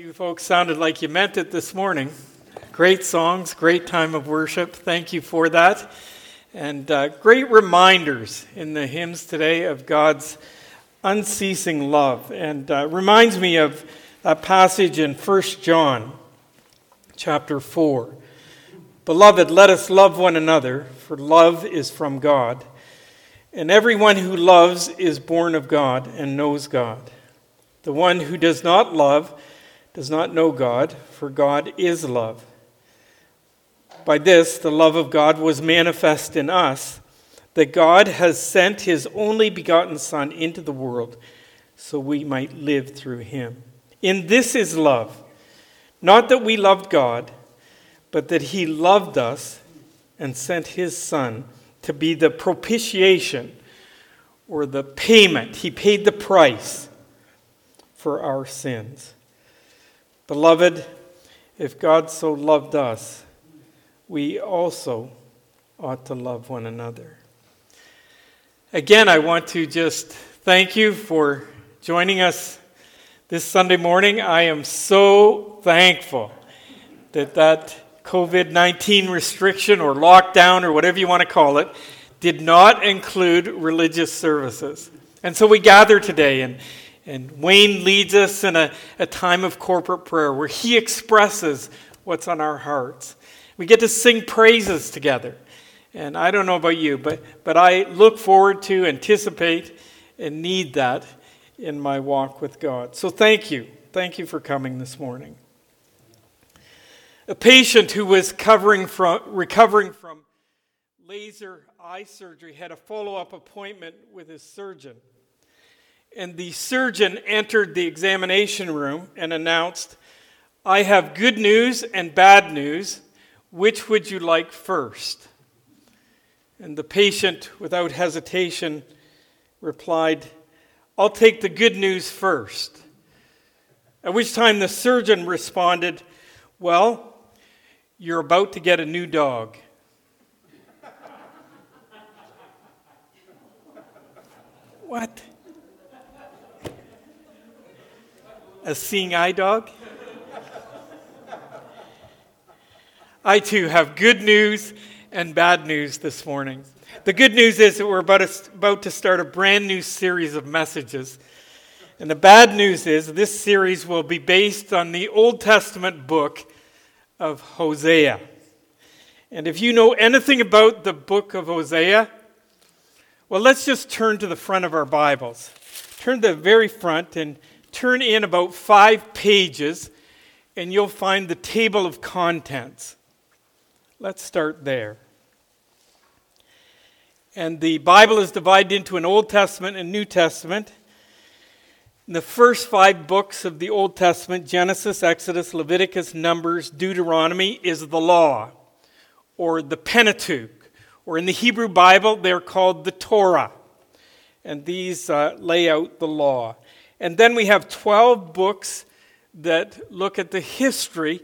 you folks sounded like you meant it this morning. Great songs, great time of worship. Thank you for that. And uh, great reminders in the hymns today of God's unceasing love. And uh, reminds me of a passage in 1 John chapter 4. Beloved, let us love one another, for love is from God. And everyone who loves is born of God and knows God. The one who does not love does not know God, for God is love. By this, the love of God was manifest in us, that God has sent his only begotten Son into the world so we might live through him. In this is love, not that we loved God, but that he loved us and sent his Son to be the propitiation or the payment. He paid the price for our sins. Beloved, if God so loved us, we also ought to love one another. Again, I want to just thank you for joining us this Sunday morning. I am so thankful that that COVID 19 restriction or lockdown or whatever you want to call it did not include religious services. And so we gather today and and Wayne leads us in a, a time of corporate prayer where he expresses what's on our hearts. We get to sing praises together. And I don't know about you, but, but I look forward to, anticipate, and need that in my walk with God. So thank you. Thank you for coming this morning. A patient who was from, recovering from laser eye surgery had a follow up appointment with his surgeon. And the surgeon entered the examination room and announced, I have good news and bad news. Which would you like first? And the patient, without hesitation, replied, I'll take the good news first. At which time the surgeon responded, Well, you're about to get a new dog. what? A seeing eye dog. I too have good news and bad news this morning. The good news is that we're about, to, about to start a brand new series of messages. And the bad news is this series will be based on the Old Testament book of Hosea. And if you know anything about the book of Hosea, well, let's just turn to the front of our Bibles. Turn to the very front and turn in about five pages and you'll find the table of contents. Let's start there. And the Bible is divided into an Old Testament and New Testament. In the first five books of the Old Testament Genesis, Exodus, Leviticus, Numbers, Deuteronomy is the law, or the Pentateuch, or in the Hebrew Bible, they're called the Torah. And these uh, lay out the law. And then we have 12 books that look at the history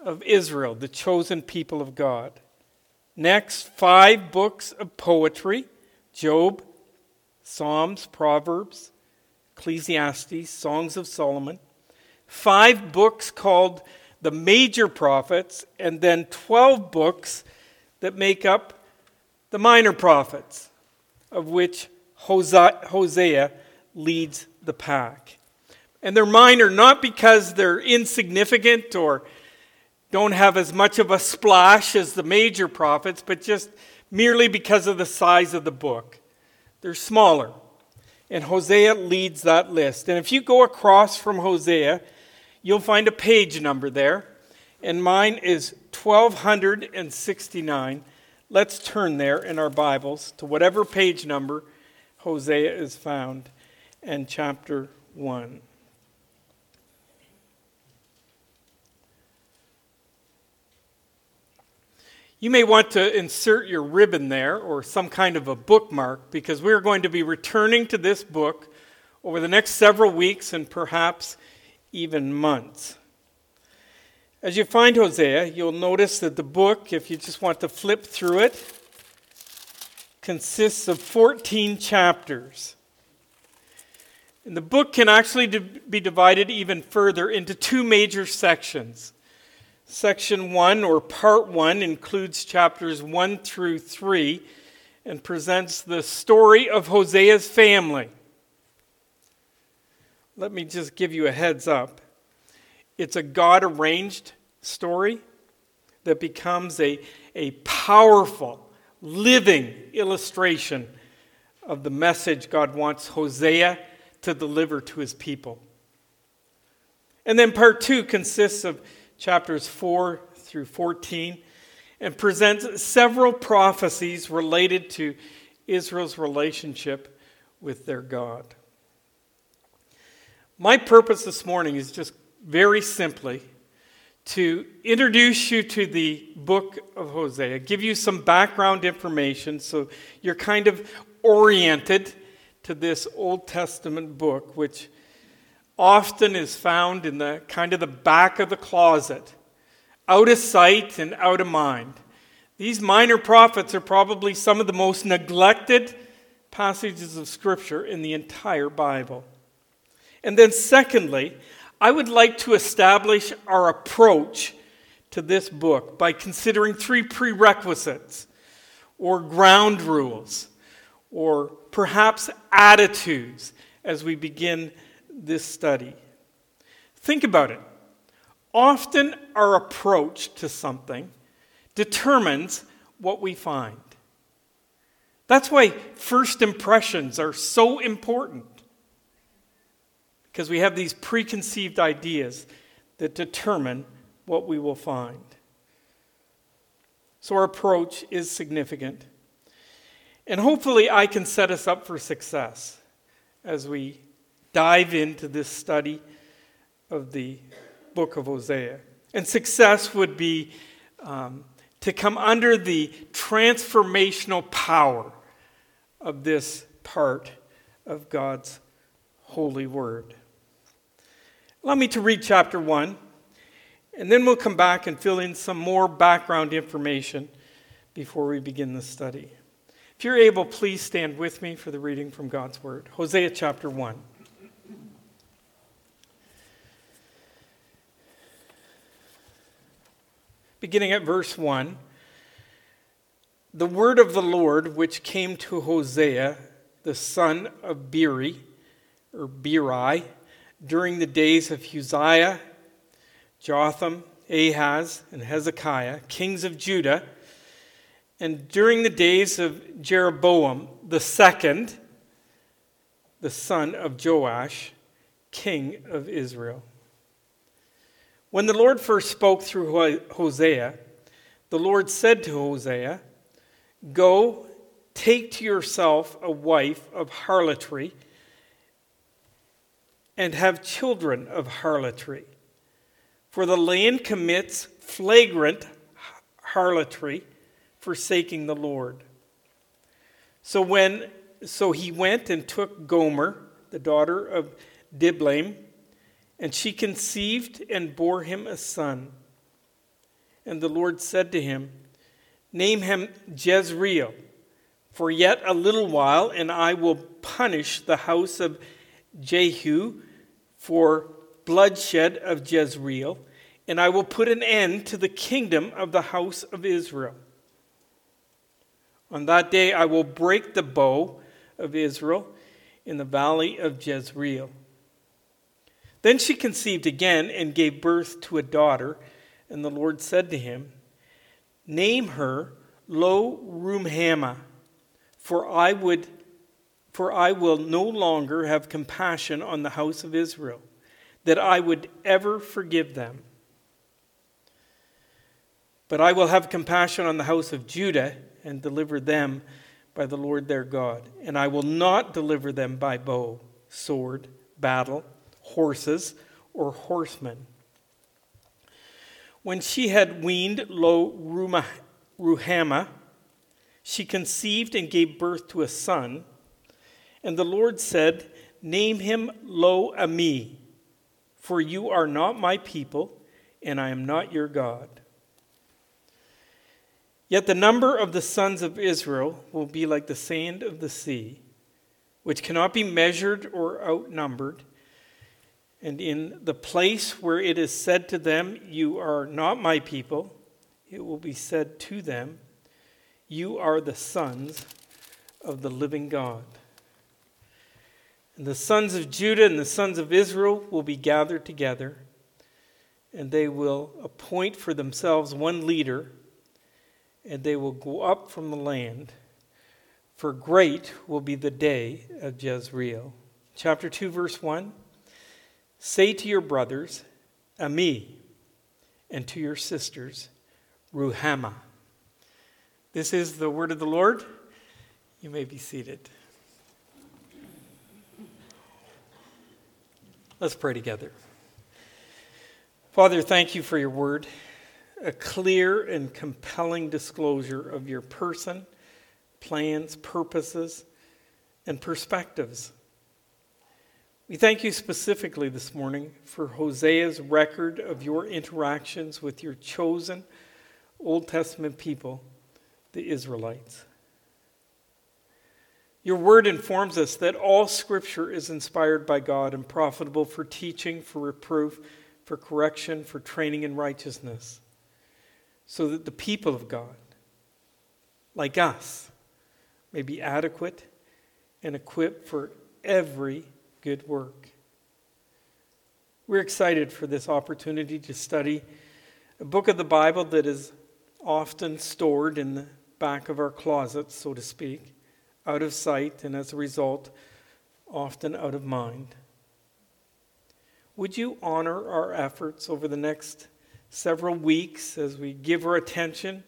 of Israel, the chosen people of God. Next, five books of poetry Job, Psalms, Proverbs, Ecclesiastes, Songs of Solomon. Five books called the major prophets, and then 12 books that make up the minor prophets, of which Hosea leads the pack. And they're minor not because they're insignificant or don't have as much of a splash as the major prophets, but just merely because of the size of the book. They're smaller. And Hosea leads that list. And if you go across from Hosea, you'll find a page number there. And mine is 1269. Let's turn there in our Bibles to whatever page number Hosea is found and chapter 1. You may want to insert your ribbon there or some kind of a bookmark because we're going to be returning to this book over the next several weeks and perhaps even months. As you find Hosea, you'll notice that the book, if you just want to flip through it, consists of 14 chapters. And the book can actually be divided even further into two major sections. Section 1, or Part 1, includes chapters 1 through 3 and presents the story of Hosea's family. Let me just give you a heads up. It's a God arranged story that becomes a, a powerful, living illustration of the message God wants Hosea to deliver to his people. And then part two consists of chapters 4 through 14 and presents several prophecies related to Israel's relationship with their God. My purpose this morning is just very simply to introduce you to the book of Hosea, give you some background information so you're kind of oriented to this Old Testament book, which often is found in the kind of the back of the closet, out of sight and out of mind. These minor prophets are probably some of the most neglected passages of Scripture in the entire Bible. And then, secondly, I would like to establish our approach to this book by considering three prerequisites or ground rules or perhaps attitudes as we begin this study. Think about it. Often our approach to something determines what we find. That's why first impressions are so important because we have these preconceived ideas that determine what we will find. So our approach is significant. And hopefully, I can set us up for success as we dive into this study of the book of Hosea. And success would be um, to come under the transformational power of this part of God's holy word. Allow me to read chapter 1, and then we'll come back and fill in some more background information before we begin the study. If you're able, please stand with me for the reading from God's Word. Hosea chapter 1. Beginning at verse 1 The word of the Lord which came to Hosea, the son of Beeri, or Beeri, during the days of Uzziah, Jotham, Ahaz, and Hezekiah, kings of Judah, and during the days of Jeroboam the second, the son of Joash, king of Israel. When the Lord first spoke through Hosea, the Lord said to Hosea, Go, take to yourself a wife of harlotry and have children of harlotry. For the land commits flagrant harlotry, forsaking the Lord. So when so he went and took Gomer, the daughter of Diblaim, and she conceived and bore him a son. And the Lord said to him, Name him Jezreel, for yet a little while, and I will punish the house of Jehu for bloodshed of Jezreel, and I will put an end to the kingdom of the house of Israel. On that day I will break the bow of Israel in the valley of Jezreel. Then she conceived again and gave birth to a daughter, and the Lord said to him, Name her Lo Ruhamah, for I would for I will no longer have compassion on the house of Israel, that I would ever forgive them. But I will have compassion on the house of Judah and deliver them by the Lord their God. And I will not deliver them by bow, sword, battle, horses, or horsemen. When she had weaned Lo Ruhamah, she conceived and gave birth to a son and the Lord said, Name him Lo Ami, for you are not my people, and I am not your God. Yet the number of the sons of Israel will be like the sand of the sea. which cannot be measured or outnumbered. And in the place where it is said to them, You are not my people, it will be said to them, You are the sons of the living God. And the sons of Judah and the sons of Israel will be gathered together, and they will appoint for themselves one leader, and they will go up from the land for great will be the day of Jezreel. Chapter 2, verse 1 Say to your brothers, Ami, and to your sisters, Ruhamah. This is the word of the Lord. You may be seated. Let's pray together. Father, thank you for your word, a clear and compelling disclosure of your person plans, purposes, and perspectives. We thank you specifically this morning for Hosea's record of your interactions with your chosen Old Testament people, the Israelites. Your word informs us that all scripture is inspired by God and profitable for teaching, for reproof, for correction, for training in righteousness, so that the people of God, like us, may be adequate and equipped for every good work. We're excited for this opportunity to study a book of the Bible that is often stored in the back of our closets, so to speak, out of sight, and as a result, often out of mind. Would you honor our efforts over the next several weeks as we give our attention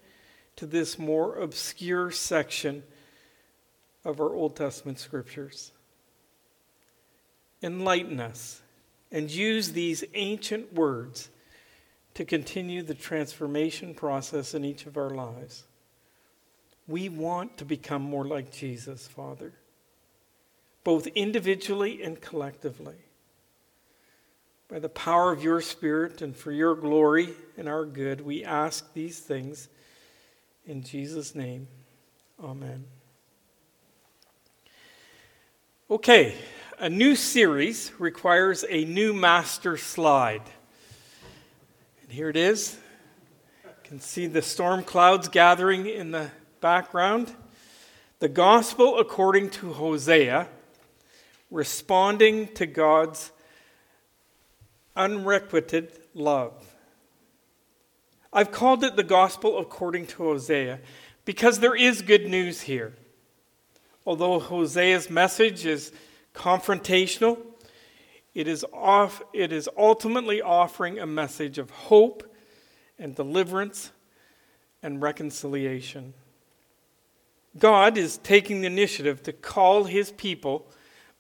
to this more obscure section? of our Old Testament scriptures. Enlighten us and use these ancient words to continue the transformation process in each of our lives. We want to become more like Jesus, Father, both individually and collectively. By the power of your Spirit and for your glory and our good, we ask these things in Jesus' name. Amen. Okay, a new series requires a new master slide. And here it is. You can see the storm clouds gathering in the background. The gospel according to Hosea, responding to God's unrequited love. I've called it the gospel according to Hosea because there is good news here. Although Hosea's message is confrontational, it is, off, it is ultimately offering a message of hope and deliverance and reconciliation. God is taking the initiative to call his people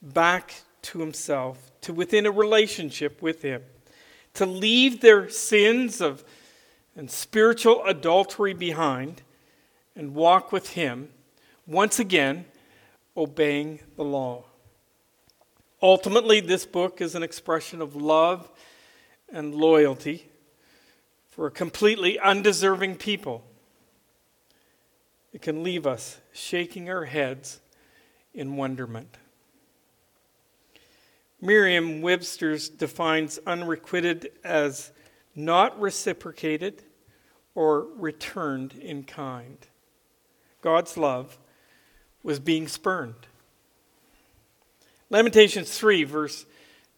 back to himself, to within a relationship with him, to leave their sins of and spiritual adultery behind and walk with him once again obeying the law. Ultimately, this book is an expression of love and loyalty for a completely undeserving people. It can leave us shaking our heads in wonderment. Merriam Webster's defines unrequited as not reciprocated or returned in kind. God's love was being spurned. Lamentations 3, verse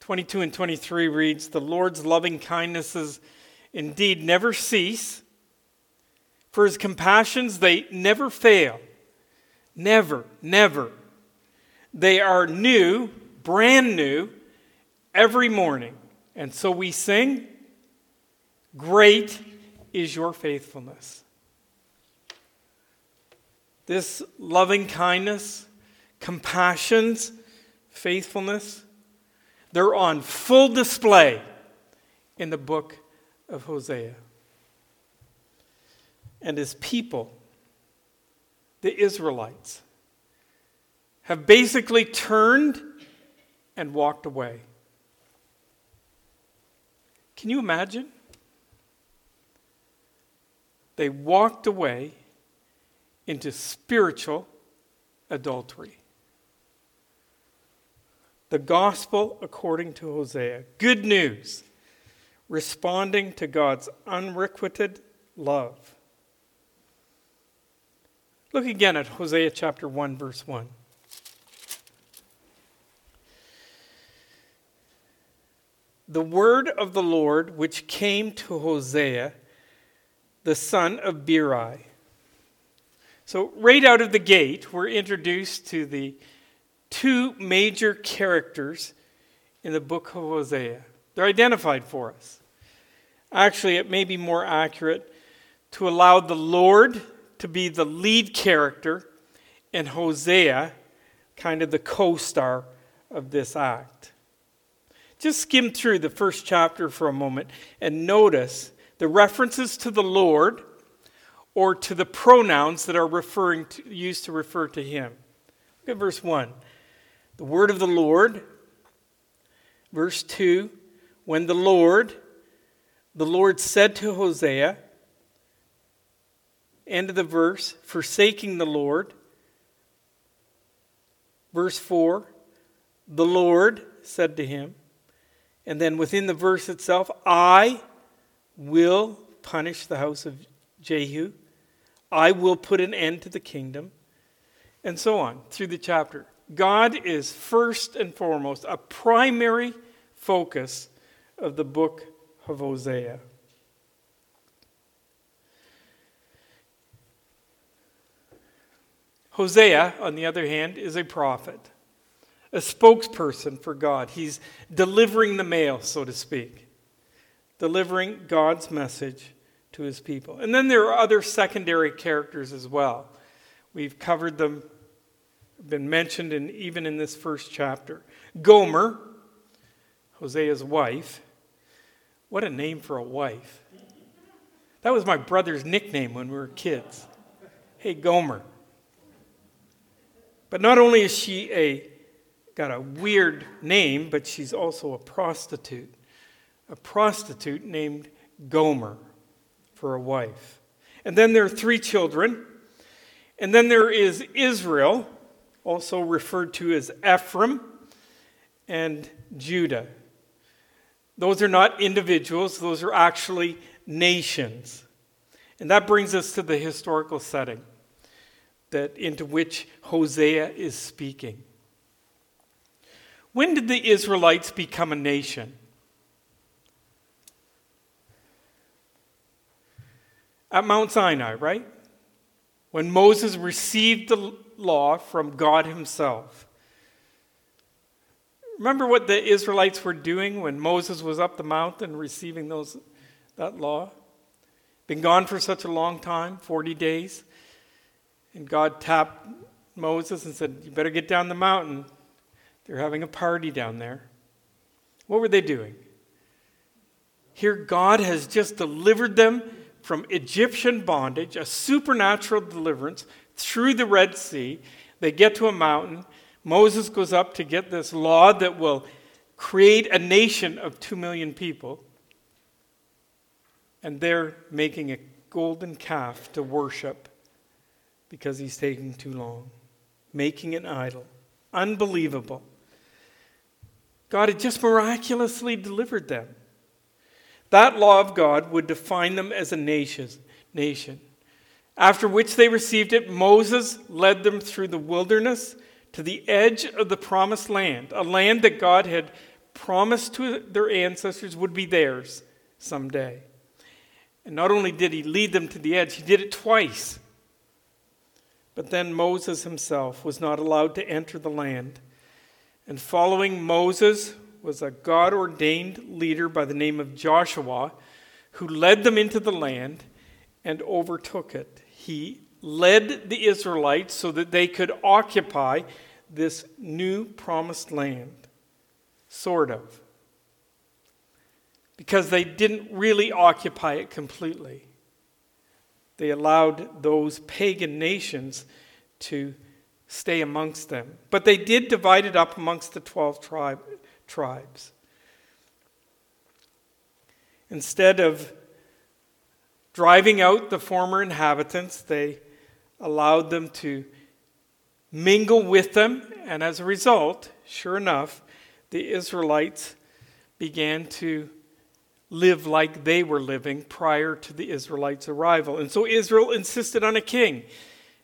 22 and 23 reads The Lord's loving kindnesses indeed never cease, for his compassions, they never fail. Never, never. They are new, brand new, every morning. And so we sing, Great is your faithfulness. This loving kindness, compassions, faithfulness, they're on full display in the book of Hosea. And his people, the Israelites, have basically turned and walked away. Can you imagine? They walked away into spiritual adultery. The gospel according to Hosea. Good news. Responding to God's unrequited love. Look again at Hosea chapter 1, verse 1. The word of the Lord which came to Hosea, the son of Beeri. So, right out of the gate, we're introduced to the two major characters in the book of Hosea. They're identified for us. Actually, it may be more accurate to allow the Lord to be the lead character and Hosea kind of the co star of this act. Just skim through the first chapter for a moment and notice the references to the Lord or to the pronouns that are referring to, used to refer to him. Look at verse 1. The word of the Lord. Verse 2. When the Lord, the Lord said to Hosea, End of the verse, forsaking the Lord. Verse 4 The Lord said to him, and then within the verse itself, I will punish the house of Jehu. I will put an end to the kingdom. And so on through the chapter. God is first and foremost a primary focus of the book of Hosea. Hosea, on the other hand, is a prophet, a spokesperson for God. He's delivering the mail, so to speak, delivering God's message to his people. And then there are other secondary characters as well. We've covered them, been mentioned in, even in this first chapter. Gomer, Hosea's wife. What a name for a wife. That was my brother's nickname when we were kids. Hey, Gomer. But not only is she a got a weird name, but she's also a prostitute. A prostitute named Gomer for a wife. And then there are three children. And then there is Israel, also referred to as Ephraim, and Judah. Those are not individuals, those are actually nations. And that brings us to the historical setting that into which Hosea is speaking. When did the Israelites become a nation? At Mount Sinai, right? When Moses received the law from God Himself. Remember what the Israelites were doing when Moses was up the mountain receiving those, that law? Been gone for such a long time 40 days. And God tapped Moses and said, You better get down the mountain. They're having a party down there. What were they doing? Here, God has just delivered them from Egyptian bondage, a supernatural deliverance through the Red Sea. They get to a mountain. Moses goes up to get this law that will create a nation of two million people. And they're making a golden calf to worship because he's taking too long, making an idol. Unbelievable. God had just miraculously delivered them. That law of God would define them as a nation. nation. After which they received it, Moses led them through the wilderness to the edge of the promised land, a land that God had promised to their ancestors would be theirs someday. And not only did he lead them to the edge, he did it twice. But then Moses himself was not allowed to enter the land. And following Moses was a God ordained leader by the name of Joshua who led them into the land and overtook it. He led the Israelites so that they could occupy this new promised land. Sort of. Because they didn't really occupy it completely they allowed those pagan nations to stay amongst them. But they did divide it up amongst the 12 tribe, tribes. Instead of driving out the former inhabitants, they allowed them to mingle with them, and as a result, sure enough, the Israelites began to live like they were living prior to the Israelites' arrival. And so Israel insisted on a king.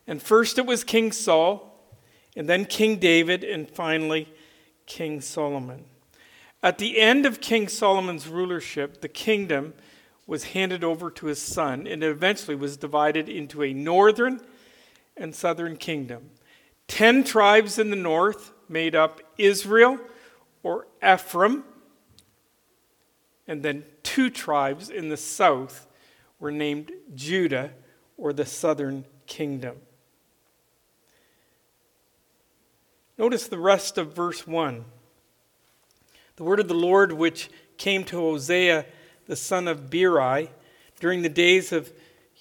And first it was King Saul, and then King David, and finally King Solomon. At the end of King Solomon's rulership, the kingdom was handed over to his son, and eventually was divided into a northern and southern kingdom. Ten tribes in the north made up Israel or Ephraim, and then two tribes in the south were named Judah or the southern kingdom. Notice the rest of verse 1. The word of the Lord, which came to Hosea the son of Beeri during the days of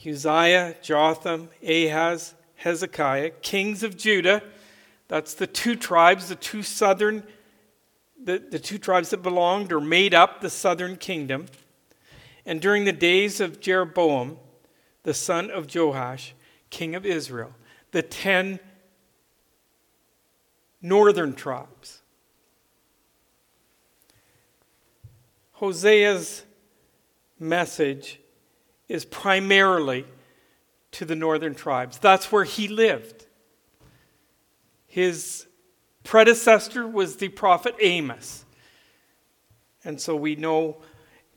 Uzziah, Jotham, Ahaz, Hezekiah, kings of Judah. That's the two tribes, the two southern, the, the two tribes that belonged or made up the southern kingdom. And during the days of Jeroboam, the son of Joash, king of Israel, the ten northern tribes. Hosea's message is primarily to the northern tribes. That's where he lived. His predecessor was the prophet Amos. And so we know,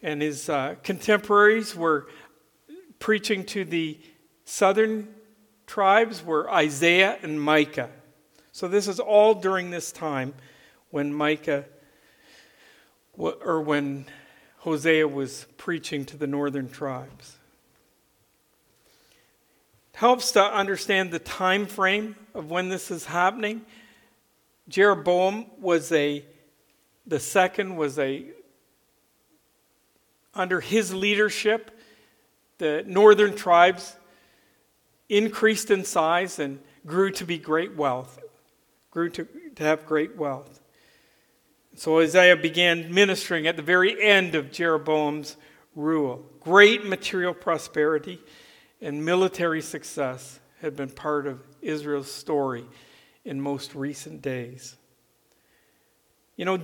and his uh, contemporaries were preaching to the southern tribes were Isaiah and Micah. So this is all during this time when Micah, or when Hosea was preaching to the northern tribes. It helps to understand the time frame of when this is happening. Jeroboam was a the second was a under his leadership the northern tribes increased in size and grew to be great wealth grew to, to have great wealth so Isaiah began ministering at the very end of Jeroboam's rule. Great material prosperity and military success had been part of Israel's story in most recent days. You know,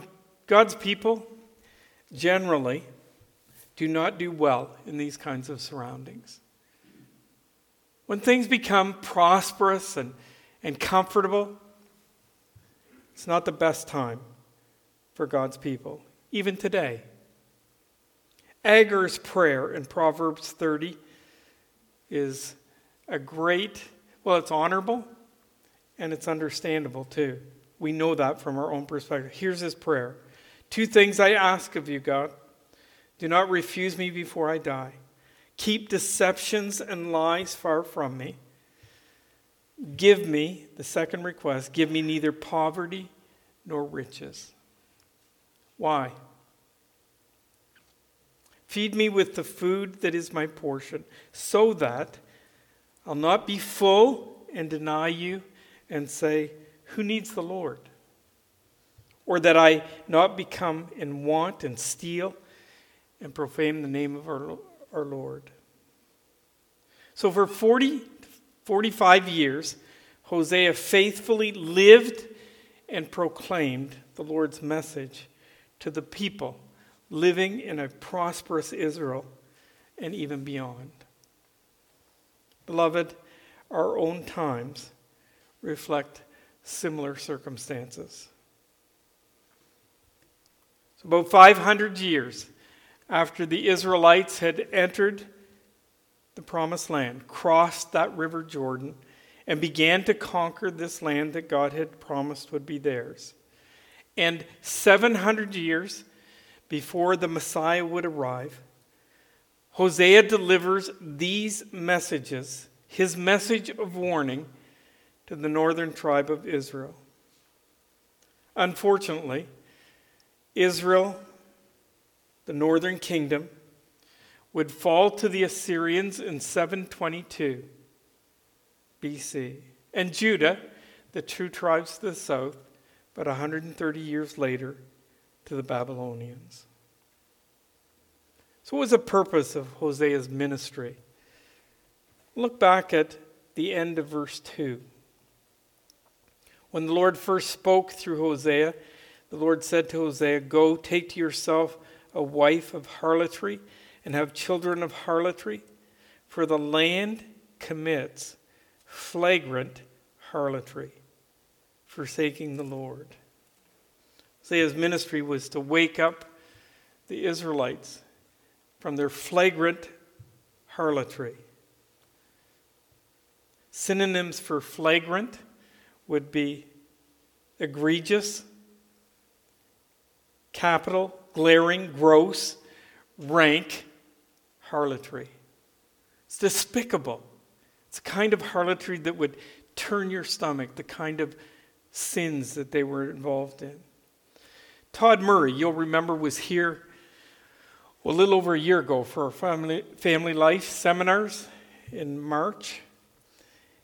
God's people generally do not do well in these kinds of surroundings. When things become prosperous and, and comfortable, it's not the best time for God's people, even today. Agur's prayer in Proverbs 30 is a great, well, it's honorable and it's understandable too. We know that from our own perspective. Here's his prayer Two things I ask of you, God. Do not refuse me before I die. Keep deceptions and lies far from me. Give me, the second request, give me neither poverty nor riches. Why? Feed me with the food that is my portion, so that I'll not be full and deny you and say, Who needs the Lord? Or that I not become in want and steal and profane the name of our, our Lord. So for 40, 45 years, Hosea faithfully lived and proclaimed the Lord's message to the people living in a prosperous Israel and even beyond. Beloved, our own times reflect similar circumstances. About 500 years after the Israelites had entered the promised land, crossed that river Jordan, and began to conquer this land that God had promised would be theirs. And 700 years before the Messiah would arrive, Hosea delivers these messages, his message of warning to the northern tribe of Israel. Unfortunately, Israel, the northern kingdom, would fall to the Assyrians in 722 BC. And Judah, the two tribes to the south, but 130 years later to the Babylonians. So, what was the purpose of Hosea's ministry? Look back at the end of verse 2. When the Lord first spoke through Hosea, the Lord said to Hosea, Go, take to yourself a wife of harlotry and have children of harlotry, for the land commits flagrant harlotry, forsaking the Lord. Hosea's ministry was to wake up the Israelites from their flagrant harlotry. Synonyms for flagrant would be egregious, capital, glaring, gross, rank harlotry. It's despicable. It's a kind of harlotry that would turn your stomach, the kind of sins that they were involved in. Todd Murray, you'll remember, was here a little over a year ago for our family, family life seminars in March.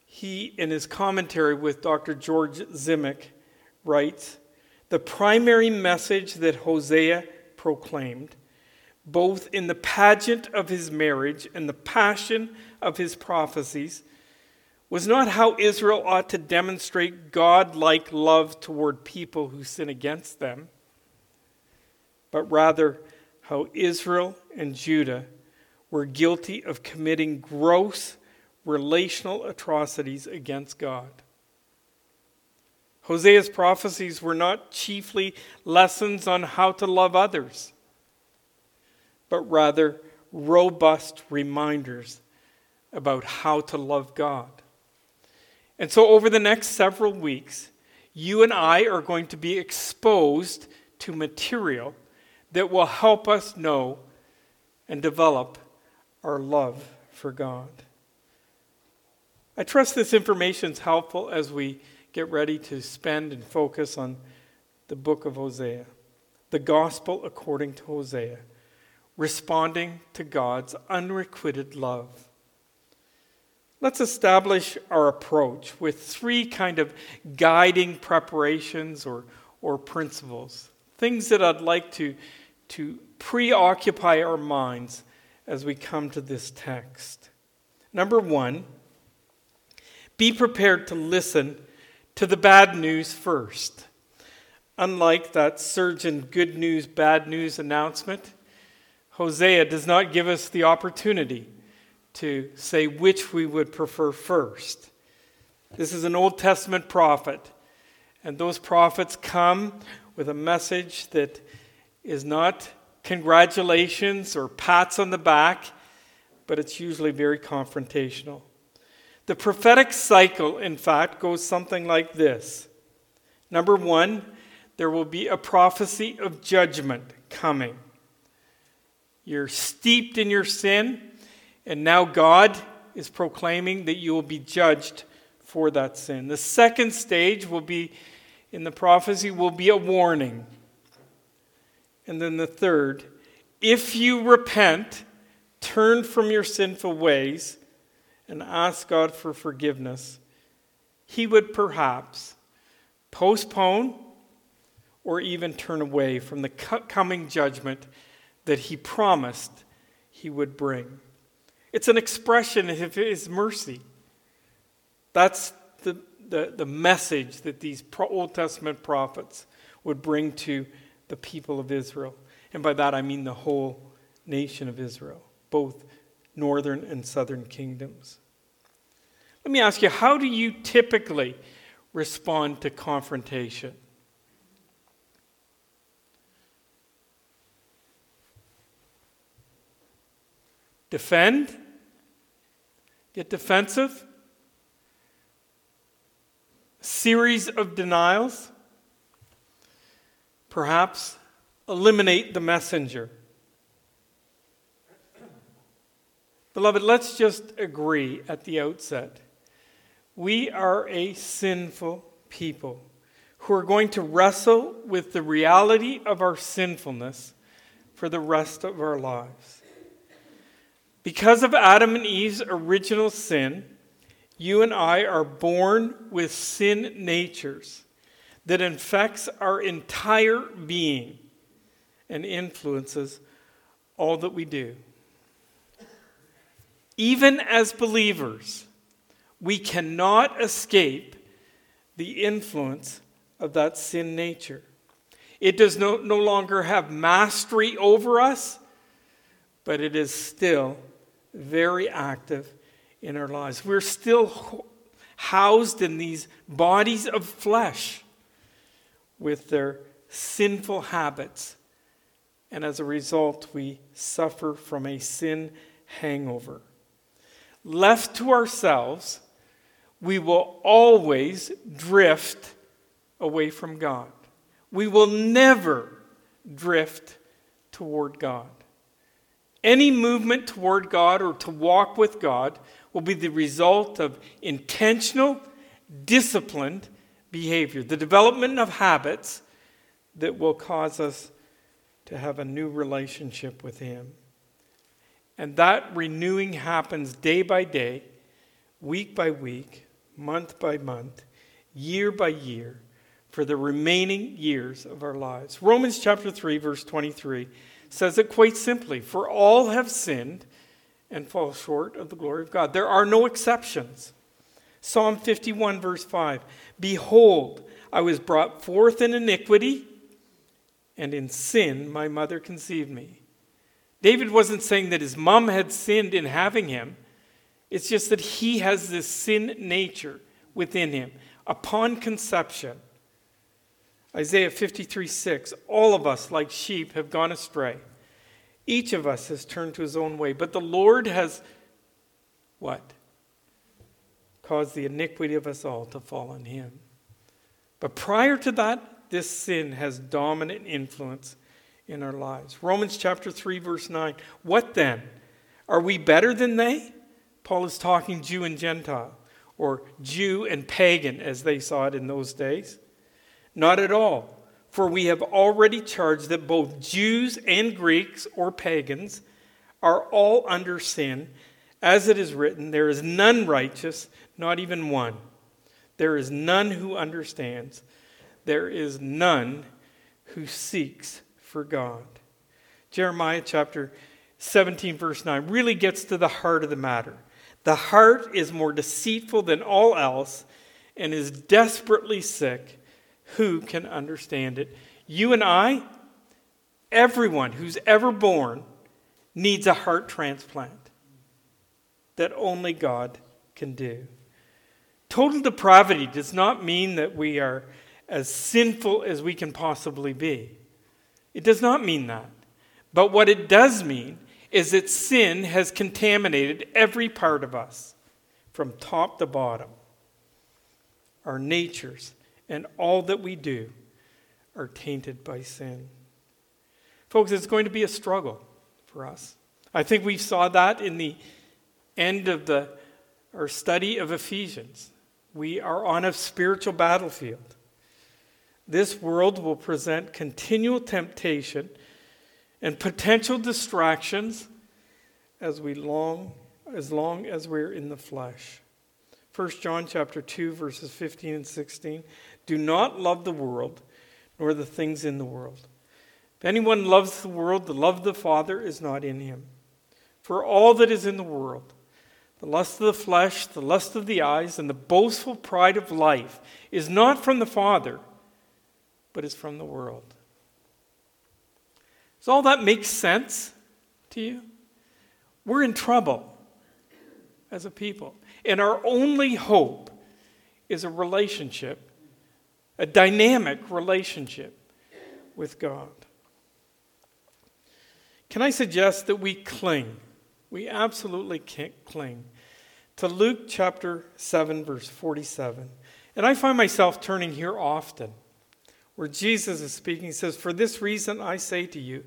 He, in his commentary with Dr. George Zemek, writes The primary message that Hosea proclaimed, both in the pageant of his marriage and the passion of his prophecies, was not how Israel ought to demonstrate God like love toward people who sin against them, but rather how Israel and Judah were guilty of committing gross relational atrocities against God. Hosea's prophecies were not chiefly lessons on how to love others, but rather robust reminders about how to love God. And so, over the next several weeks, you and I are going to be exposed to material that will help us know and develop our love for God. I trust this information is helpful as we get ready to spend and focus on the book of Hosea, the gospel according to Hosea, responding to God's unrequited love. Let's establish our approach with three kind of guiding preparations or, or principles, things that I'd like to, to preoccupy our minds as we come to this text. Number one, be prepared to listen to the bad news first. Unlike that surgeon good news, bad news announcement, Hosea does not give us the opportunity to say which we would prefer first. This is an Old Testament prophet, and those prophets come with a message that is not congratulations or pats on the back, but it's usually very confrontational. The prophetic cycle, in fact, goes something like this Number one, there will be a prophecy of judgment coming. You're steeped in your sin, and now God is proclaiming that you will be judged for that sin. The second stage will be in the prophecy will be a warning. And then the third, if you repent, turn from your sinful ways, and ask God for forgiveness, he would perhaps postpone or even turn away from the coming judgment that he promised he would bring. It's an expression of his mercy. That's the, the, the message that these Old Testament prophets would bring to the people of Israel. And by that I mean the whole nation of Israel, both northern and southern kingdoms. Let me ask you, how do you typically respond to confrontation? Defend? Get defensive? Series of denials? Perhaps eliminate the messenger. Beloved, let's just agree at the outset. We are a sinful people who are going to wrestle with the reality of our sinfulness for the rest of our lives. Because of Adam and Eve's original sin, you and I are born with sin natures that infects our entire being and influences all that we do even as believers, we cannot escape the influence of that sin nature. It does no, no longer have mastery over us, but it is still very active in our lives. We're still housed in these bodies of flesh with their sinful habits. And as a result, we suffer from a sin hangover. Left to ourselves, we will always drift away from God. We will never drift toward God. Any movement toward God or to walk with God will be the result of intentional, disciplined behavior, the development of habits that will cause us to have a new relationship with Him. And that renewing happens day by day, week by week, month by month, year by year, for the remaining years of our lives. Romans chapter 3, verse 23 says it quite simply For all have sinned and fall short of the glory of God. There are no exceptions. Psalm 51, verse 5 Behold, I was brought forth in iniquity, and in sin my mother conceived me. David wasn't saying that his mom had sinned in having him. It's just that he has this sin nature within him upon conception. Isaiah 53 6 All of us, like sheep, have gone astray. Each of us has turned to his own way, but the Lord has what? Caused the iniquity of us all to fall on him. But prior to that, this sin has dominant influence in our lives. Romans chapter 3, verse 9. What then? Are we better than they? Paul is talking Jew and Gentile, or Jew and pagan as they saw it in those days. Not at all. For we have already charged that both Jews and Greeks or pagans are all under sin. As it is written, there is none righteous, not even one. There is none who understands. There is none who seeks for God. Jeremiah chapter 17, verse 9, really gets to the heart of the matter. The heart is more deceitful than all else and is desperately sick. Who can understand it? You and I, everyone who's ever born, needs a heart transplant that only God can do. Total depravity does not mean that we are as sinful as we can possibly be. It does not mean that. But what it does mean is that sin has contaminated every part of us from top to bottom. Our natures and all that we do are tainted by sin. Folks, it's going to be a struggle for us. I think we saw that in the end of the, our study of Ephesians. We are on a spiritual battlefield. This world will present continual temptation and potential distractions as we long as long as we're in the flesh. 1 John chapter 2 verses 15 and 16 do not love the world nor the things in the world. If anyone loves the world, the love of the Father is not in him. For all that is in the world, the lust of the flesh, the lust of the eyes, and the boastful pride of life is not from the Father, but is from the world. Does all that make sense to you? We're in trouble as a people. And our only hope is a relationship, a dynamic relationship with God. Can I suggest that we cling? We absolutely can't cling to Luke chapter 7, verse 47. And I find myself turning here often where Jesus is speaking, he says, For this reason I say to you,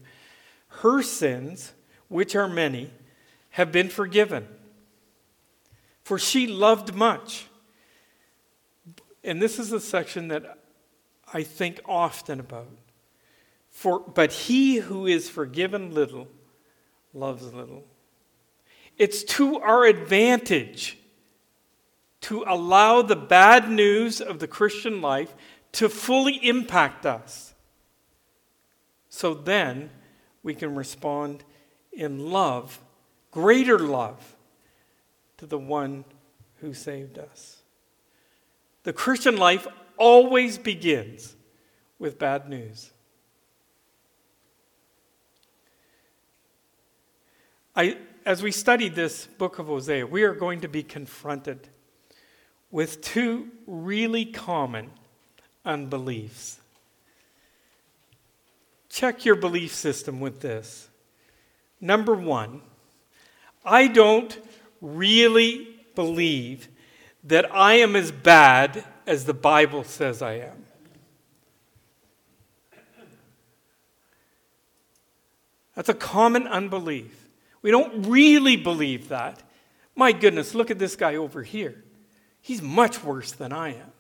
her sins, which are many, have been forgiven. For she loved much. And this is a section that I think often about. For, but he who is forgiven little loves little. It's to our advantage to allow the bad news of the Christian life to fully impact us. So then we can respond in love, greater love, to the one who saved us. The Christian life always begins with bad news. I, as we study this book of Hosea, we are going to be confronted with two really common unbeliefs. Check your belief system with this. Number one, I don't really believe that I am as bad as the Bible says I am. That's a common unbelief. We don't really believe that. My goodness, look at this guy over here. He's much worse than I am.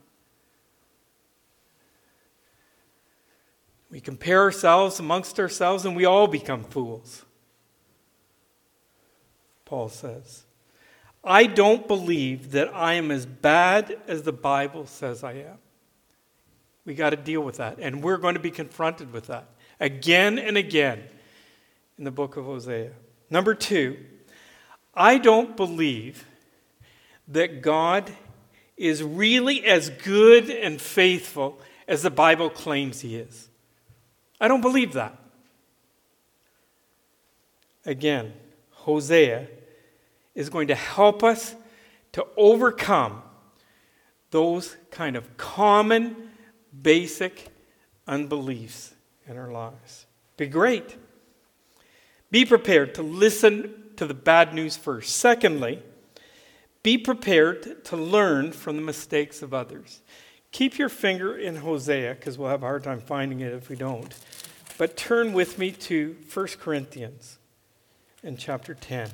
We compare ourselves amongst ourselves and we all become fools. Paul says, I don't believe that I am as bad as the Bible says I am. We got to deal with that. And we're going to be confronted with that again and again in the book of Hosea. Number two, I don't believe that God is really as good and faithful as the Bible claims he is. I don't believe that. Again, Hosea is going to help us to overcome those kind of common, basic unbeliefs in our lives. Be great. Be prepared to listen to the bad news first. Secondly, be prepared to learn from the mistakes of others. Keep your finger in Hosea, because we'll have a hard time finding it if we don't. But turn with me to 1 Corinthians in chapter 10.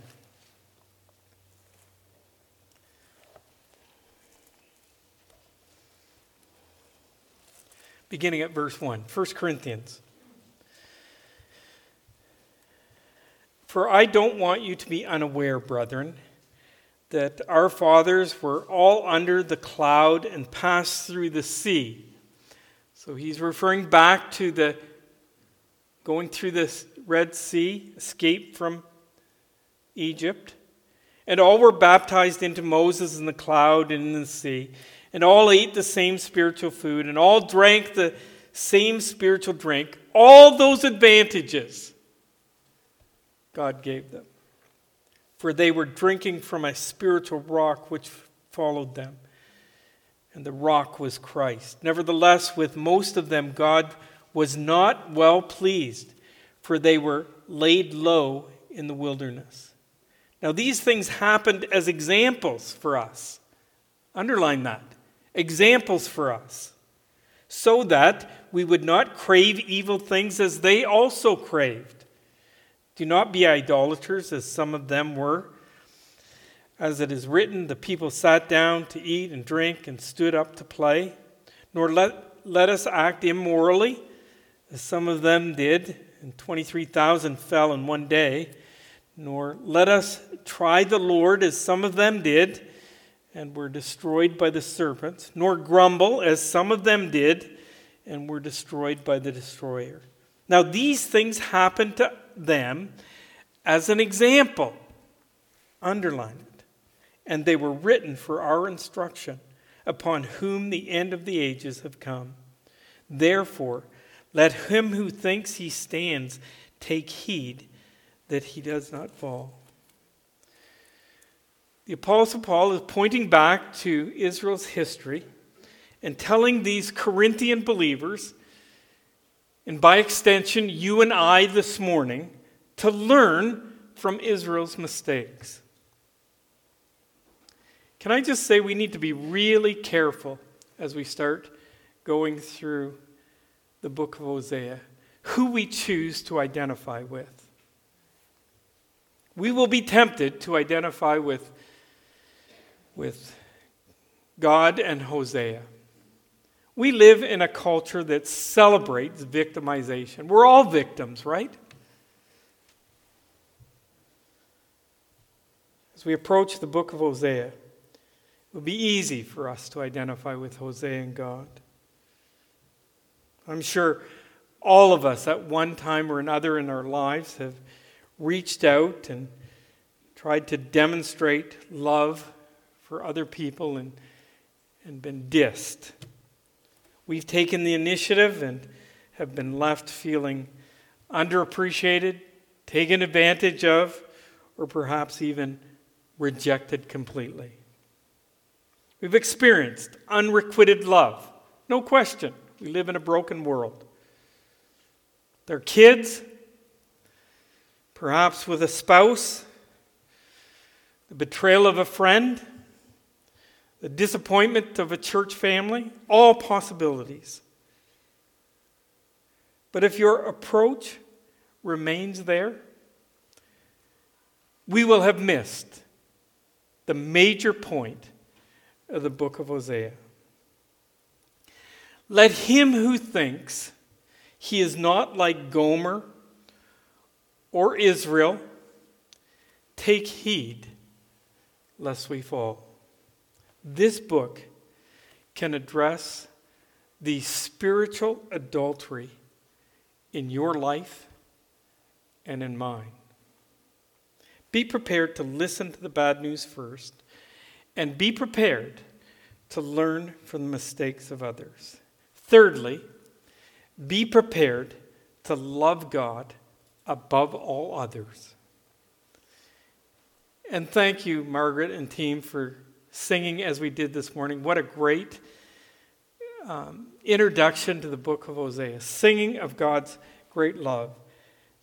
Beginning at verse 1. 1 Corinthians. For I don't want you to be unaware, brethren that our fathers were all under the cloud and passed through the sea. So he's referring back to the going through the Red Sea, escape from Egypt. And all were baptized into Moses in the cloud and in the sea. And all ate the same spiritual food, and all drank the same spiritual drink. All those advantages God gave them for they were drinking from a spiritual rock which followed them. And the rock was Christ. Nevertheless, with most of them, God was not well pleased, for they were laid low in the wilderness. Now, these things happened as examples for us. Underline that. Examples for us. So that we would not crave evil things as they also craved. Do not be idolaters, as some of them were. As it is written, the people sat down to eat and drink and stood up to play. Nor let, let us act immorally, as some of them did, and 23,000 fell in one day. Nor let us try the Lord, as some of them did, and were destroyed by the serpent. Nor grumble, as some of them did, and were destroyed by the destroyer. Now, these things happened to them as an example. Underline it. And they were written for our instruction, upon whom the end of the ages have come. Therefore, let him who thinks he stands take heed that he does not fall. The Apostle Paul is pointing back to Israel's history and telling these Corinthian believers and by extension, you and I this morning, to learn from Israel's mistakes. Can I just say we need to be really careful as we start going through the book of Hosea who we choose to identify with? We will be tempted to identify with, with God and Hosea. We live in a culture that celebrates victimization. We're all victims, right? As we approach the book of Hosea, it will be easy for us to identify with Hosea and God. I'm sure all of us at one time or another in our lives have reached out and tried to demonstrate love for other people and, and been dissed. We've taken the initiative and have been left feeling underappreciated, taken advantage of, or perhaps even rejected completely. We've experienced unrequited love, no question. We live in a broken world. Their kids, perhaps with a spouse, the betrayal of a friend, the disappointment of a church family, all possibilities. But if your approach remains there, we will have missed the major point of the book of Hosea. Let him who thinks he is not like Gomer or Israel take heed lest we fall. This book can address the spiritual adultery in your life and in mine. Be prepared to listen to the bad news first, and be prepared to learn from the mistakes of others. Thirdly, be prepared to love God above all others. And thank you, Margaret and team, for singing as we did this morning. What a great um, introduction to the book of Hosea, singing of God's great love.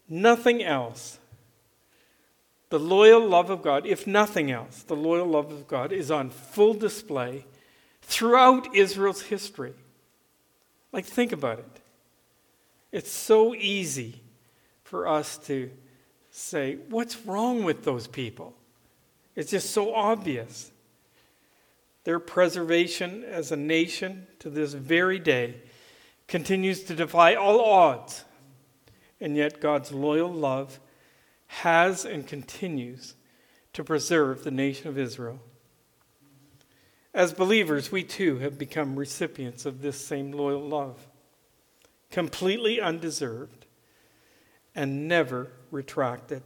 Nothing else. The loyal love of God, if nothing else, the loyal love of God is on full display throughout Israel's history. Like, think about it. It's so easy for us to say, What's wrong with those people? It's just so obvious. Their preservation as a nation to this very day continues to defy all odds. And yet, God's loyal love has and continues to preserve the nation of Israel. As believers, we too have become recipients of this same loyal love, completely undeserved and never retracted,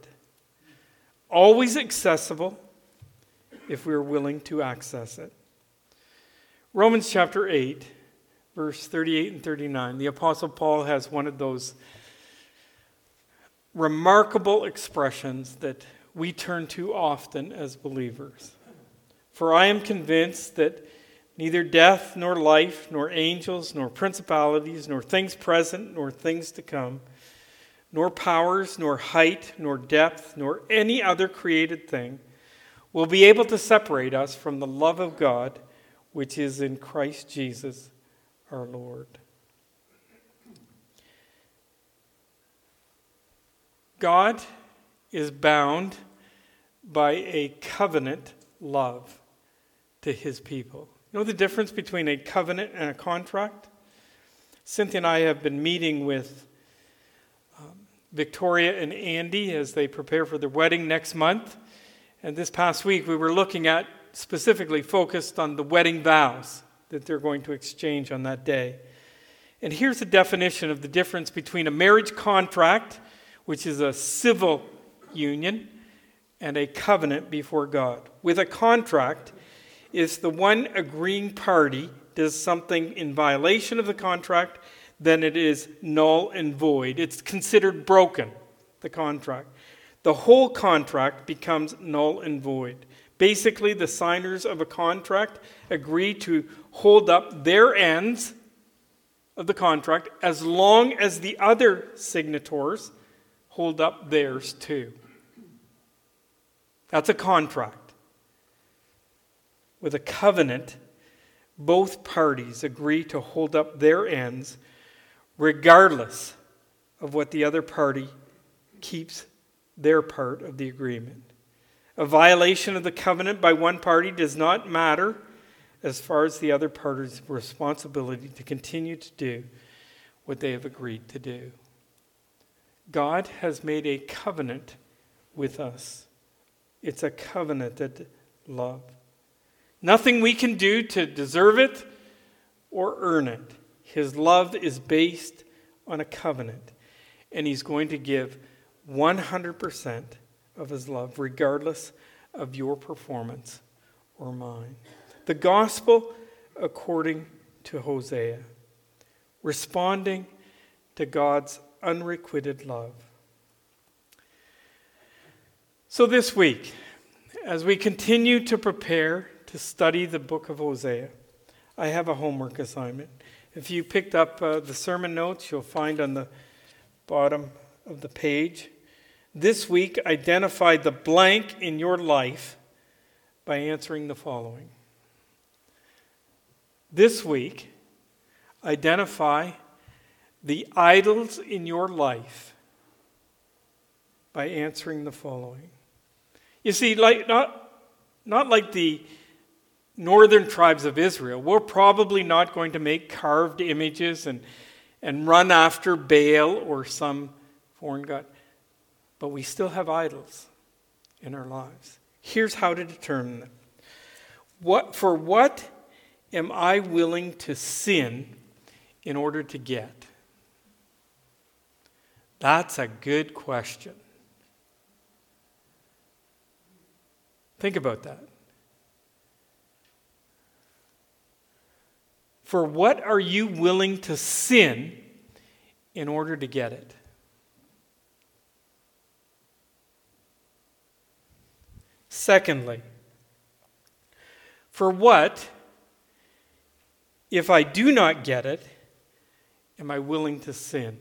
always accessible if we are willing to access it. Romans chapter 8, verse 38 and 39, the Apostle Paul has one of those remarkable expressions that we turn to often as believers. For I am convinced that neither death, nor life, nor angels, nor principalities, nor things present, nor things to come, nor powers, nor height, nor depth, nor any other created thing will be able to separate us from the love of God which is in Christ Jesus our Lord. God is bound by a covenant love to his people. You know the difference between a covenant and a contract? Cynthia and I have been meeting with um, Victoria and Andy as they prepare for their wedding next month. And this past week, we were looking at specifically focused on the wedding vows that they're going to exchange on that day. And here's a definition of the difference between a marriage contract, which is a civil union, and a covenant before God. With a contract, if the one agreeing party does something in violation of the contract, then it is null and void. It's considered broken, the contract. The whole contract becomes null and void. Basically, the signers of a contract agree to hold up their ends of the contract as long as the other signatories hold up theirs too. That's a contract. With a covenant, both parties agree to hold up their ends regardless of what the other party keeps their part of the agreement. A violation of the covenant by one party does not matter as far as the other party's responsibility to continue to do what they have agreed to do. God has made a covenant with us. It's a covenanted love. Nothing we can do to deserve it or earn it. His love is based on a covenant, and He's going to give 100% of His love, regardless of your performance or mine. The gospel according to Hosea, responding to God's unrequited love. So, this week, as we continue to prepare to study the book of Hosea, I have a homework assignment. If you picked up uh, the sermon notes, you'll find on the bottom of the page. This week, identify the blank in your life by answering the following. This week, identify the idols in your life by answering the following. You see, like not, not like the northern tribes of Israel, we're probably not going to make carved images and, and run after Baal or some foreign god, but we still have idols in our lives. Here's how to determine them. What, for what am I willing to sin in order to get? That's a good question. Think about that. For what are you willing to sin in order to get it? Secondly, for what, if I do not get it, am I willing to sin?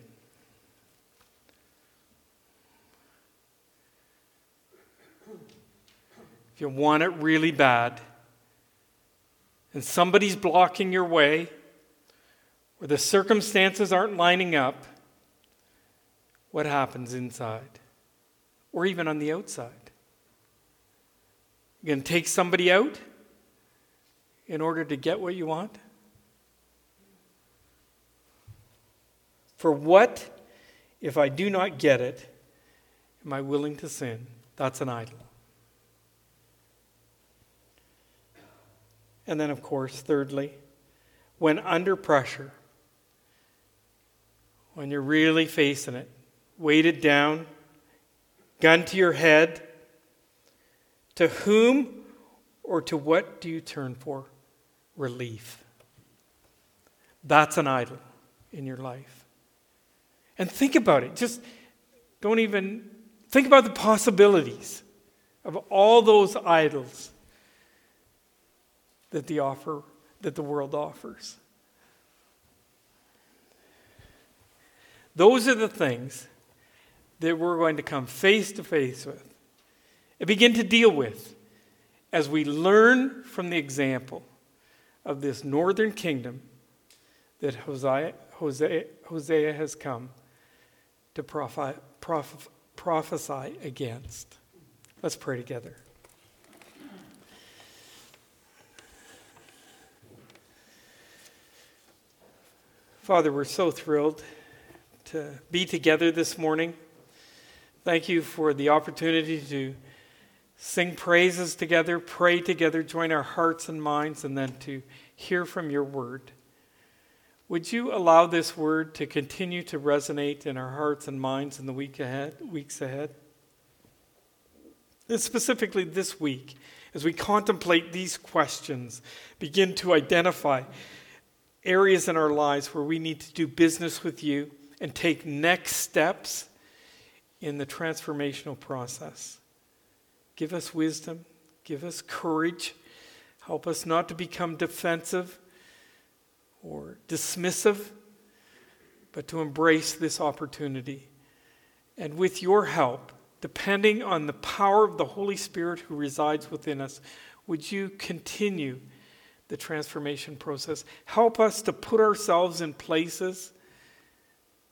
if you want it really bad, and somebody's blocking your way, or the circumstances aren't lining up, what happens inside? Or even on the outside? You going to take somebody out in order to get what you want? For what, if I do not get it, am I willing to sin? That's an idol. And then, of course, thirdly, when under pressure, when you're really facing it, weighted down, gun to your head, to whom or to what do you turn for? Relief. That's an idol in your life. And think about it. Just don't even think about the possibilities of all those idols that the offer that the world offers. Those are the things that we're going to come face to face with and begin to deal with as we learn from the example of this northern kingdom that Hosea, Hosea, Hosea has come to prophi, proph, prophesy against. Let's pray together. Father, we're so thrilled to be together this morning. Thank you for the opportunity to sing praises together, pray together, join our hearts and minds, and then to hear from your word. Would you allow this word to continue to resonate in our hearts and minds in the week ahead, weeks ahead? And specifically this week, as we contemplate these questions, begin to identify areas in our lives where we need to do business with you and take next steps in the transformational process. Give us wisdom, give us courage, help us not to become defensive or dismissive, but to embrace this opportunity. And with your help, depending on the power of the Holy Spirit who resides within us, would you continue? the transformation process. Help us to put ourselves in places,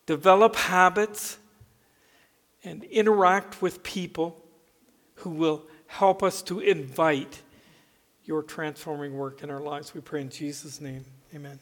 develop habits, and interact with people who will help us to invite your transforming work in our lives. We pray in Jesus' name. Amen.